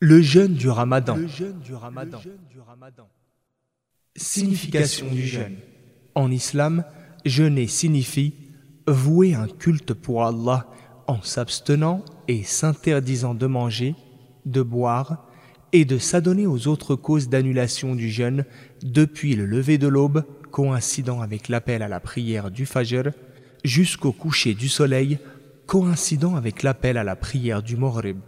Le jeûne du Ramadan. Signification du jeûne. En islam, jeûner signifie vouer un culte pour Allah en s'abstenant et s'interdisant de manger, de boire et de s'adonner aux autres causes d'annulation du jeûne depuis le lever de l'aube, coïncidant avec l'appel à la prière du Fajr, jusqu'au coucher du soleil, coïncidant avec l'appel à la prière du Maghrib.